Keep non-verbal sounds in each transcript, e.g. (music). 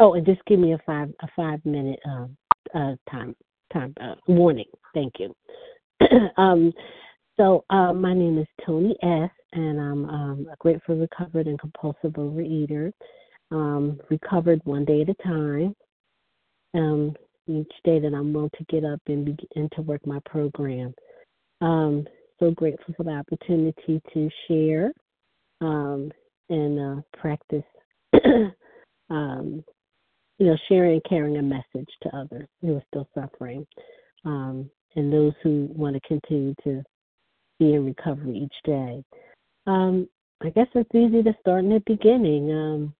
Oh, and just give me a five a five minute um uh time time uh, warning. Thank you. (clears throat) um, so uh, my name is Toni S, and I'm um, a grateful recovered and compulsive overeater. Um, recovered one day at a time. Um, each day that I'm willing to get up and begin to work my program. Um, so grateful for the opportunity to share um, and uh, practice, (clears throat) um, you know, sharing and carrying a message to others who are still suffering, um, and those who want to continue to be in recovery each day. Um, I guess it's easy to start in the beginning. Um,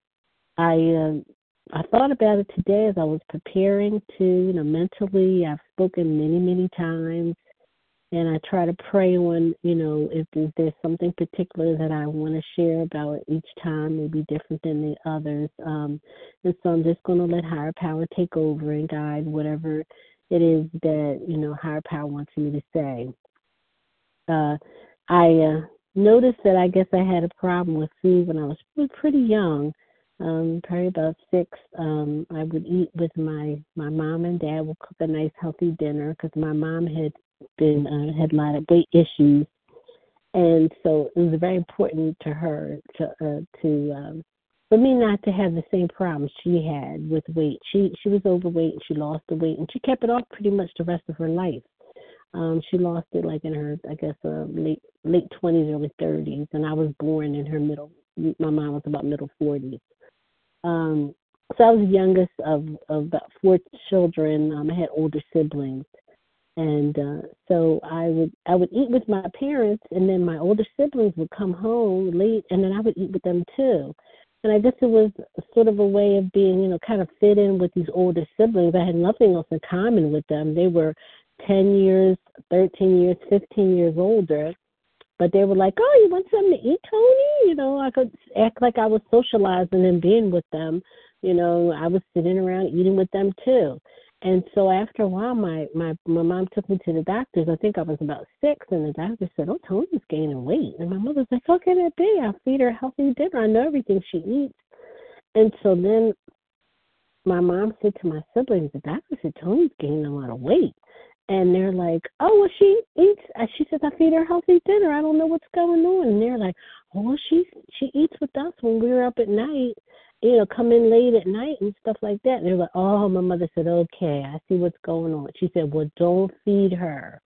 I um, I thought about it today as I was preparing to, you know, mentally. I've spoken many, many times and I try to pray when you know if there's, there's something particular that I want to share about each time, maybe different than the others. Um, and so I'm just going to let higher power take over and guide whatever it is that you know higher power wants me to say. Uh, I uh, noticed that I guess I had a problem with food when I was pretty young. Um, probably about six. Um, I would eat with my my mom and dad would cook a nice healthy dinner because my mom had been uh, had a lot of weight issues, and so it was very important to her to uh, to um, for me not to have the same problems she had with weight. She she was overweight and she lost the weight and she kept it off pretty much the rest of her life. Um, she lost it like in her I guess uh, late late twenties, early thirties, and I was born in her middle. My mom was about middle forties. Um, so I was the youngest of of about four children. Um, I had older siblings, and uh, so I would I would eat with my parents, and then my older siblings would come home late, and then I would eat with them too. And I guess it was sort of a way of being, you know, kind of fit in with these older siblings. I had nothing else in common with them. They were 10 years, 13 years, 15 years older. But they were like, oh, you want something to eat, Toni? You know, I could act like I was socializing and being with them. You know, I was sitting around eating with them too. And so after a while, my my my mom took me to the doctors. I think I was about six, and the doctor said, "Oh, Toni's gaining weight." And my mother's like, "How can that be? I feed her healthy dinner. I know everything she eats." And so then my mom said to my siblings, "The doctor said Toni's gaining a lot of weight." And they're like, "Oh, well, she eats." Uh, she says, "I feed her healthy dinner. I don't know what's going on." And they're like, "Oh, well, she she eats with us when we're up at night." You know, come in late at night and stuff like that. And they're like, oh, my mother said, okay, I see what's going on. She said, well, don't feed her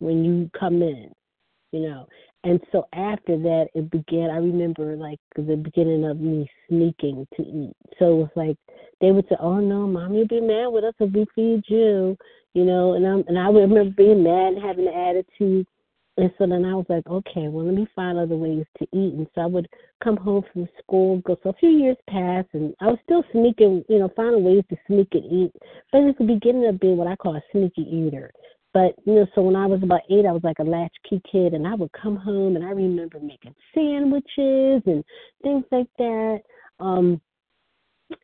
when you come in, you know. And so after that, it began. I remember like the beginning of me sneaking to eat. So it was like they would say, "Oh no, mom, you'll be mad with us if we feed you," you know. And I and I remember being mad and having an attitude and so then I was like, okay, well, let me find other ways to eat. And so I would come home from school, go. So a few years passed, and I was still sneaking, you know, finding ways to sneak and eat. But it's the beginning of being what I call a sneaky eater. But you know, so when I was about eight, I was like a latchkey kid, and I would come home, and I remember making sandwiches and things like that. Um,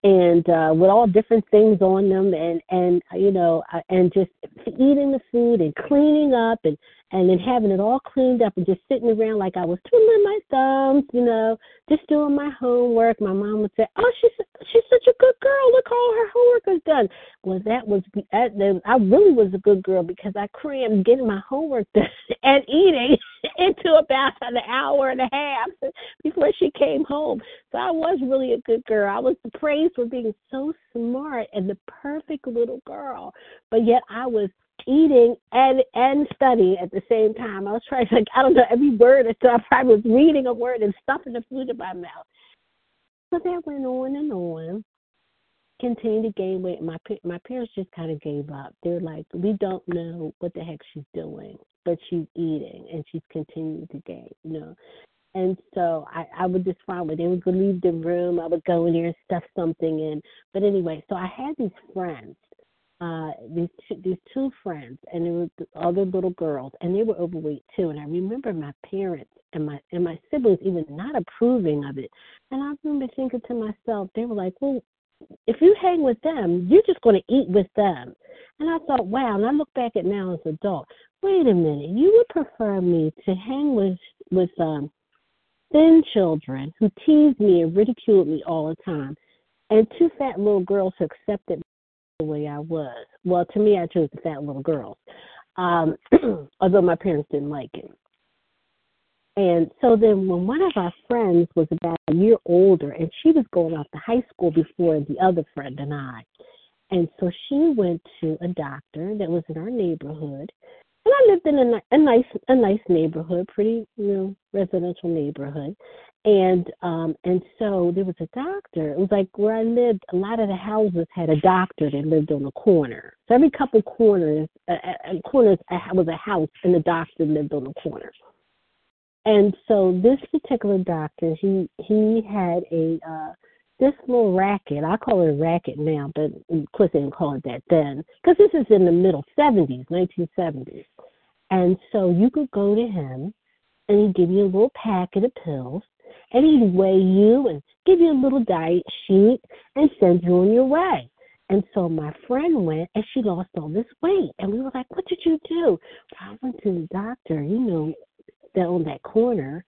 and uh with all different things on them and and you know uh, and just eating the food and cleaning up and and then having it all cleaned up and just sitting around like I was twiddling my thumbs, you know, just doing my homework. My mom would say, "Oh, she's she's such a good girl. Look, all her homework is done." Well, that was that, I really was a good girl because I crammed getting my homework (laughs) done and eating (laughs) into about an hour and a half (laughs) before she came home. So I was really a good girl. I was praised for being so smart and the perfect little girl, but yet I was eating and and studying at the same time. I was trying to like I don't know every word so I probably (laughs) was reading a word and stuffing the food in my mouth. So that went on and on. Continued to gain weight. My my parents just kind of gave up. They're like, we don't know what the heck she's doing, but she's eating and she's continuing to gain. You know. And so I, I would just find when they would leave the room, I would go in there and stuff something in. But anyway, so I had these friends uh these two, these two friends and there were other little girls and they were overweight too and i remember my parents and my and my siblings even not approving of it. And i remember thinking to myself they were like well if you hang with them you're just going to eat with them. And i thought wow and i look back at now as an adult wait a minute you would prefer me to hang with with um thin children who teased me and ridiculed me all the time and two fat little girls who accepted the way I was. Well, to me, I chose the fat little girl, um, (clears throat) although my parents didn't like it. And so then, when one of our friends was about a year older, and she was going off to high school before the other friend and I, and so she went to a doctor that was in our neighborhood, and I lived in a, a nice a nice neighborhood, pretty you know residential neighborhood, and um and so there was a doctor. It was like where I lived. A lot of the houses had a doctor that lived on the corner. So every couple corners, uh, corners was a house, and the doctor lived on the corner. And so this particular doctor, he he had a uh, this little racket. I call it a racket now, but of course they didn't call it that then, because this is in the middle 70s, 1970s. And so you could go to him, and he'd give you a little packet of pills, and he'd weigh you and give you a little diet sheet and send you on your way. And so my friend went and she lost all this weight. And we were like, What did you do? I went to the doctor, you know, down that corner.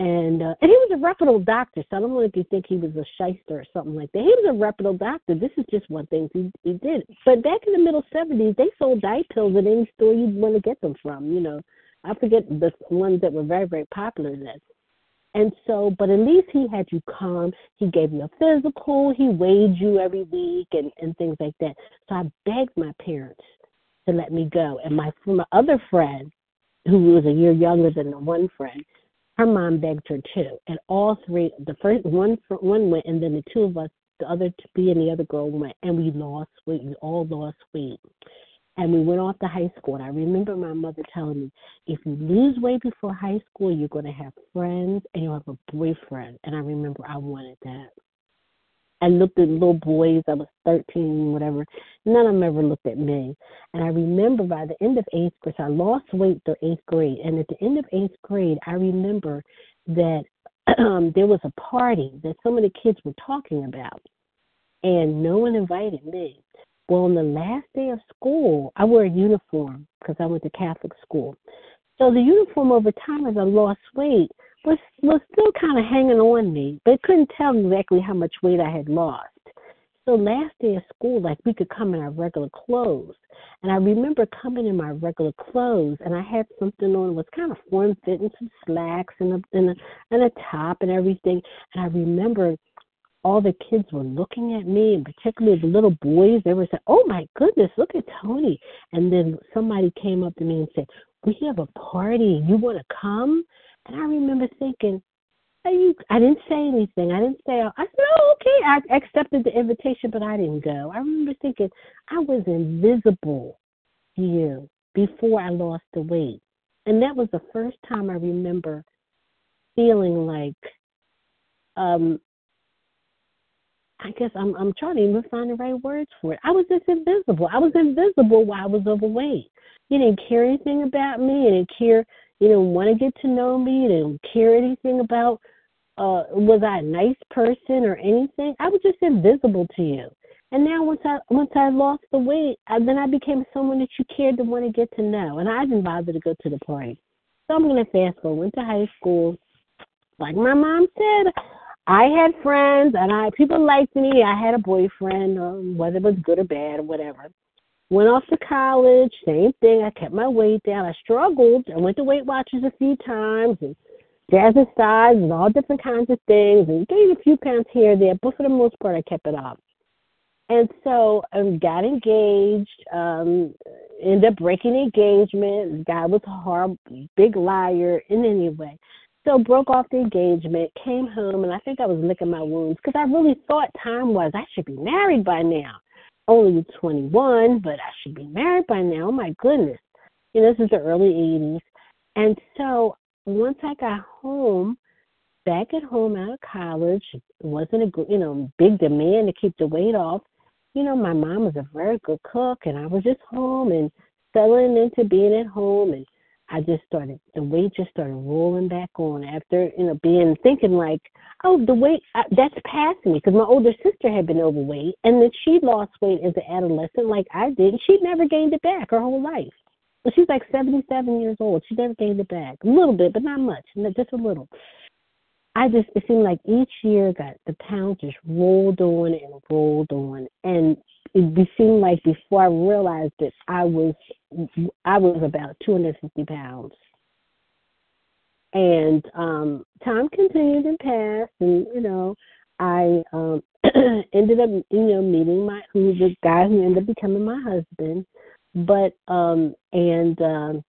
And uh, and he was a reputable doctor, so I don't know if you think he was a shyster or something like that. He was a reputable doctor. This is just one thing he he did. But back in the middle seventies, they sold diet pills at any store you'd want to get them from. You know, I forget the ones that were very very popular then. And so, but at least he had you calm. He gave you a physical. He weighed you every week and and things like that. So I begged my parents to let me go. And my my other friend, who was a year younger than the one friend, her mom begged her too. And all three, the first one one went, and then the two of us, the other B and the other girl went, and we lost weight. We all lost weight and we went off to high school. And I remember my mother telling me, if you lose weight before high school, you're going to have friends and you'll have a boyfriend. And I remember I wanted that. I looked at little boys, I was 13, whatever. None of them ever looked at me. And I remember by the end of eighth grade, so I lost weight through eighth grade. And at the end of eighth grade, I remember that um, there was a party that some of the kids were talking about. And no one invited me. Well, on the last day of school, I wore a uniform because I went to Catholic school. So the uniform over time as I lost weight was was still kind of hanging on me, but couldn't tell exactly how much weight I had lost. So last day of school, like we could come in our regular clothes, and I remember coming in my regular clothes, and I had something on. It was kind of form fitting, some slacks and a and a and a top and everything. And I remember all the kids were looking at me, and particularly the little boys, they were saying, "Oh my goodness, look at Toni!" And then somebody came up to me and said, "We have a party. You want to come?" And I remember thinking, Are you, I didn't say anything. I didn't say, I said, oh, okay. I accepted the invitation, but I didn't go. I remember thinking, I was invisible to you before I lost the weight. And that was the first time I remember feeling like um I guess I'm I'm trying to even find the right words for it. I was just invisible. I was invisible while I was overweight. You didn't care anything about me. You didn't care. You didn't want to get to know me. You didn't care anything about uh was I a nice person or anything. I was just invisible to you. And now once I once I lost the weight, I, then I became someone that you cared to want to get to know. And I didn't bother to go to the party. So I'm gonna fast forward. Went to high school. Like my mom said, I had friends and I people liked me. I had a boyfriend, um, whether it was good or bad or whatever. Went off to college, same thing. I kept my weight down. I struggled. I went to Weight Watchers a few times and jazzercise and all different kinds of things and gained a few pounds here and there, but for the most part I kept it up. And so I um, got engaged, um, ended up breaking engagement. Guy was a horrible, big liar in any way. So broke off the engagement, came home, and I think I was licking my wounds because I really thought time was I should be married by now. Only 21, but I should be married by now. My goodness. You know, this is the early 80s. And so once I got home, back at home out of college, it wasn't a you know big demand to keep the weight off. You know, my mom was a very good cook, and I was just home and settling into being at home and I just started the weight just started rolling back on after you know being thinking like oh the weight that's past me because my older sister had been overweight and then she lost weight as an adolescent like I did she never gained it back her whole life. Well, she's like 77 years old. She never gained it back. A little bit, but not much. Just a little. I just it seemed like each year got the pounds just rolled on and rolled on, and it seemed like before I realized it, I was I was about 250 pounds. And um, time continued and passed, and you know, I um, (clears throat) ended up, you know, meeting my who's the guy who ended up becoming my husband. But um, and um,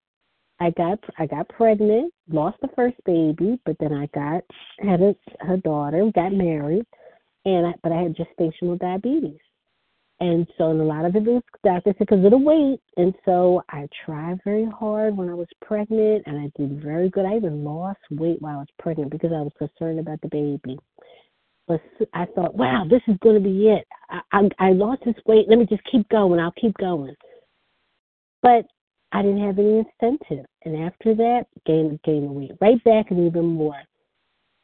I got I got pregnant, lost the first baby, but then I got had a her daughter, got married, and I, but I had gestational diabetes. And so, and a lot of it was doctors said because of the weight. And so, I tried very hard when I was pregnant, and I did very good. I even lost weight while I was pregnant because I was concerned about the baby. But I thought, wow, this is going to be it. I, I, I lost this weight. Let me just keep going. I'll keep going. But I didn't have any incentive. And after that, gained gained weight right back and even more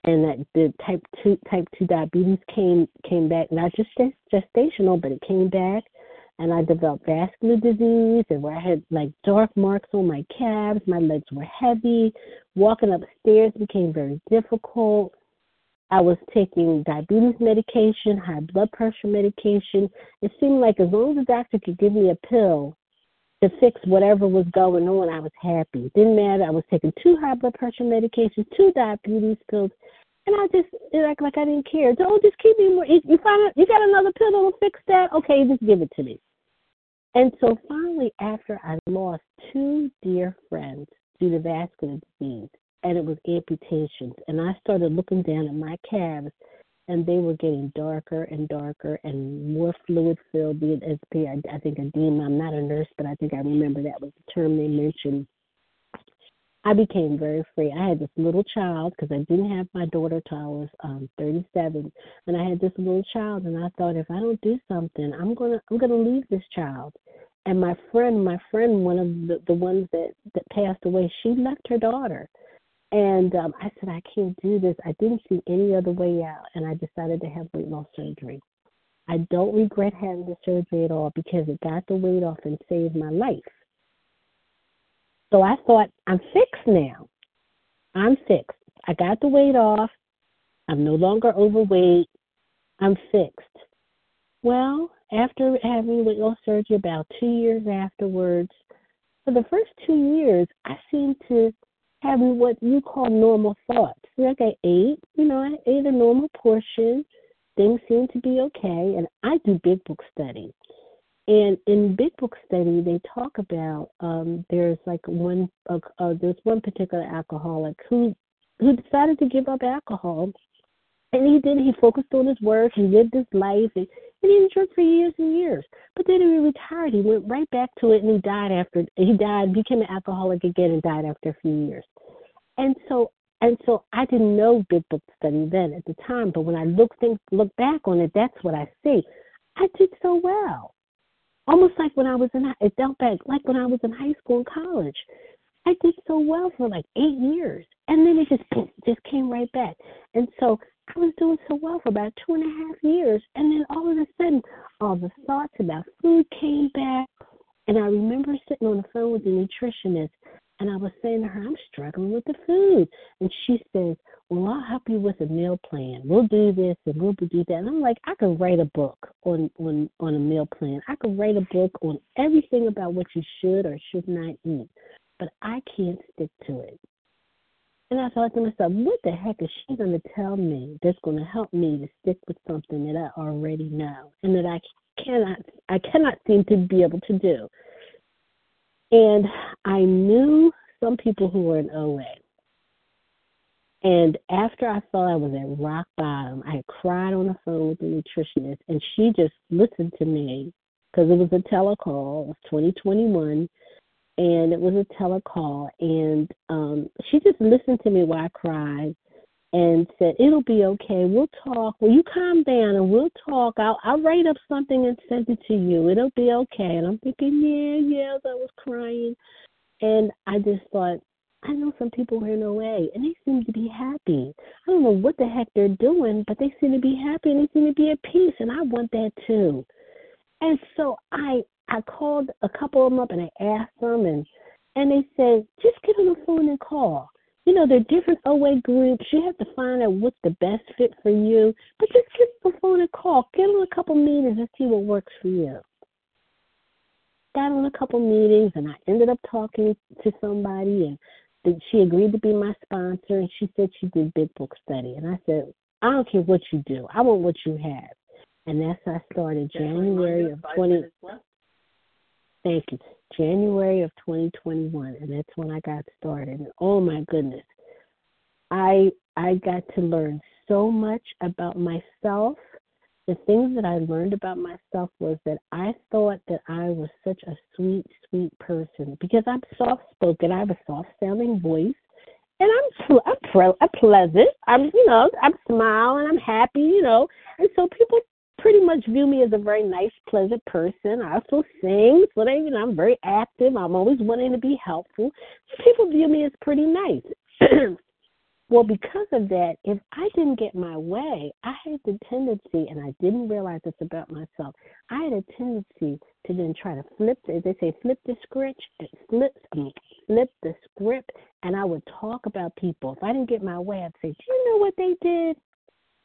and that the type two type two diabetes came came back not just gestational but it came back and I developed vascular disease and where I had like dark marks on my calves, my legs were heavy, walking upstairs became very difficult. I was taking diabetes medication, high blood pressure medication. It seemed like as long as the doctor could give me a pill to fix whatever was going on, I was happy. It didn't matter. I was taking two high blood pressure medications, two diabetes pills, and I just like like I didn't care. Oh, just keep me more. You, you find out you got another pill that'll fix that? Okay, just give it to me. And so finally, after I lost two dear friends due to vascular disease, and it was amputations, and I started looking down at my calves, and they were getting darker and darker and more fluid filled. Being SP, I, I think edema. I'm not a nurse, but I think I remember that was the term they mentioned I became very free. I had this little child because I didn't have my daughter till I was um 37, and I had this little child, and I thought if I don't do something, I'm gonna I'm gonna leave this child. And my friend, my friend, one of the the ones that that passed away, she left her daughter, and um, I said I can't do this. I didn't see any other way out, and I decided to have weight loss surgery. I don't regret having the surgery at all because it got the weight off and saved my life so I thought, I'm fixed now. I'm fixed. I got the weight off. I'm no longer overweight. I'm fixed. Well, after having weight loss surgery about two years afterwards, for the first two years, I seemed to have what you call normal thoughts. Like I ate, you know, I ate a normal portion. Things seemed to be okay, and I do big book study. And in Big Book Study, they talk about um, there's like one uh, uh, there's one particular alcoholic who who decided to give up alcohol, and he did. He focused on his work. He lived his life, and, and he didn't drink for years and years. But then he retired. He went right back to it, and he died after he died, became an alcoholic again, and died after a few years. And so and so I didn't know Big Book Study then at the time, but when I look think look back on it, that's what I see. I did so well almost like when I was in it felt back like when I was in high school and college. I did so well for like eight years, and then it just just came right back. And so I was doing so well for about two and a half years, and then all of a sudden, all the thoughts about food came back. And I remember sitting on the phone with the nutritionist, and I was saying to her, I'm struggling with the food. And she says, Well, I'll help you with a meal plan. We'll do this and we'll do that. And I'm like, I could write a book on, on, on a meal plan. I could write a book on everything about what you should or should not eat. But I can't stick to it. And I thought to myself, what the heck is she going to tell me that's going to help me to stick with something that I already know and that I cannot I cannot seem to be able to do. And I knew some people who were in OA. And after I thought I was at rock bottom, I cried on the phone with the nutritionist, and she just listened to me because it was a telecall. Was 2021, and it was a telecall. And um, she just listened to me while I cried and said, It'll be okay. We'll talk. Will you calm down and we'll talk? I'll, I'll write up something and send it to you. It'll be okay. And I'm thinking, Yeah, yeah, I was crying. And I just thought, I know some people who are in OA and they seem to be happy. I don't know what the heck they're doing, but they seem to be happy and they seem to be at peace. And I want that too. And so I I called a couple of them up and I asked them and and they said, just get on the phone and call. You know, there are different OA groups. You have to find out what's the best fit for you. But just get on the phone and call. Get on a couple meetings and see what works for you. Got on a couple meetings and I ended up talking to somebody and she agreed to be my sponsor and she said she did big book study. And I said, I don't care what you do. I want what you have. And that's I started January of 20. Thank you. January of 2021, and that's when I got started. And oh my goodness, I I got to learn so much about myself. The things that I learned about myself was that I thought that I was such a sweet, sweet person because I'm soft spoken. I have a soft sounding voice, and I'm I'm, pre- I'm pleasant. I'm you know I'm smiling. I'm happy. You know, and so people pretty much view me as a very nice, pleasant person. I also sing, so they, you know, I'm very active. I'm always wanting to be helpful. So people view me as pretty nice. (clears throat) well, because of that, if I didn't get my way, I had the tendency, and I didn't realize this about myself. I had a tendency to then try to flip, as they say, flip the script, flip, mm, flip the script, and I would talk about people. If I didn't get my way, I'd say, "Do you know what they did?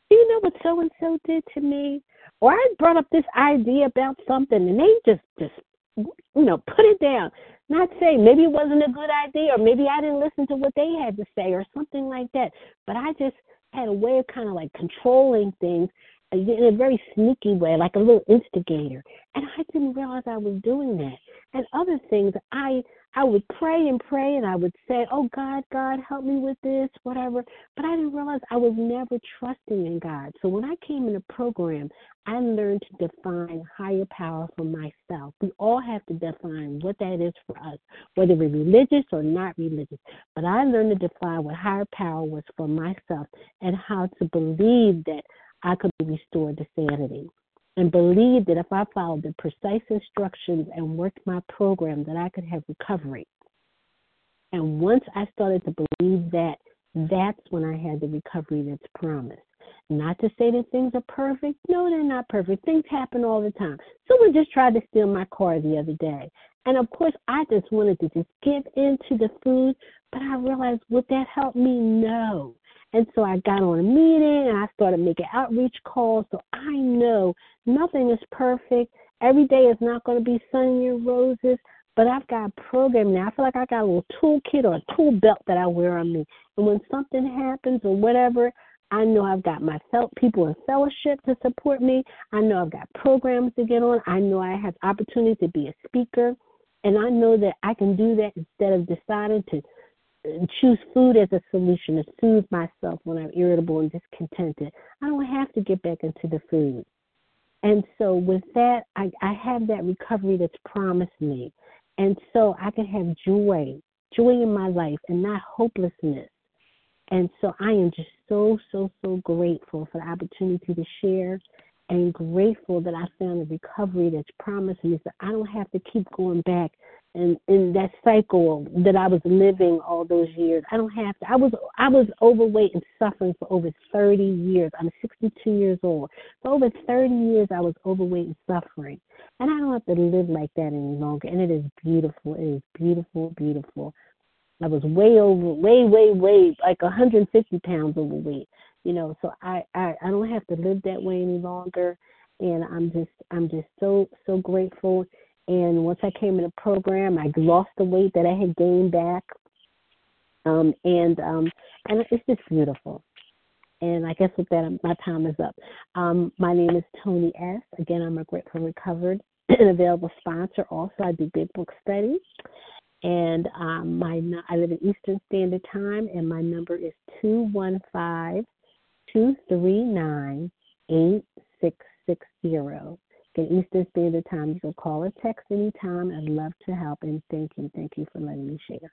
Do you know what so and so did to me? Or I brought up this idea about something and they just just you know put it down. Not say maybe it wasn't a good idea or maybe I didn't listen to what they had to say or something like that. But I just had a way of kind of like controlling things in a very sneaky way, like a little instigator. And I didn't realize I was doing that. And other things, I I would pray and pray and I would say, Oh God, God, help me with this, whatever. But I didn't realize I was never trusting in God. So when I came in the program, I learned to define higher power for myself. We all have to define what that is for us, whether we're religious or not religious. But I learned to define what higher power was for myself and how to believe that I could be restored to sanity and believed that if I followed the precise instructions and worked my program, that I could have recovery. And once I started to believe that, that's when I had the recovery that's promised. Not to say that things are perfect. No, they're not perfect. Things happen all the time. Someone just tried to steal my car the other day. And of course, I just wanted to just give in to the food, but I realized would that help me? No. And so I got on a meeting and I started making outreach calls. So I know nothing is perfect. Every day is not going to be sunny and roses, but I've got a program now. I feel like I got a little toolkit or a tool belt that I wear on me. And when something happens or whatever, I know I've got my people in fellowship to support me. I know I've got programs to get on. I know I have opportunity to be a speaker. And I know that I can do that instead of deciding to choose food as a solution to soothe myself when I'm irritable and discontented. I don't have to get back into the food. And so with that, I, I have that recovery that's promised me. And so I can have joy, joy in my life and not hopelessness. And so I am just so, so, so grateful for the opportunity to share and grateful that I found a recovery that's promised me so I don't have to keep going back and in that cycle that I was living all those years. I don't have to. I was I was overweight and suffering for over 30 years. I'm 62 years old. For over 30 years, I was overweight and suffering, and I don't have to live like that any longer. And it is beautiful. It is beautiful, beautiful. I was way over, way, way, way, like 150 pounds overweight. You know, so I I, I don't have to live that way any longer. And I'm just I'm just so so grateful and once I came in the program, I lost the weight that I had gained back. Um, and um, and it's just beautiful. And I guess with that, my time is up. Um, my name is Toni S. Again, I'm a Grateful Recovered (clears throat) and available sponsor. Also, I do Big Book Study. And um, my I live in Eastern Standard Time, and my number is two one five two three nine eight six six zero in Eastern Standard Time. You can call or text anytime. I'd love to help and thank you. Thank you for letting me share.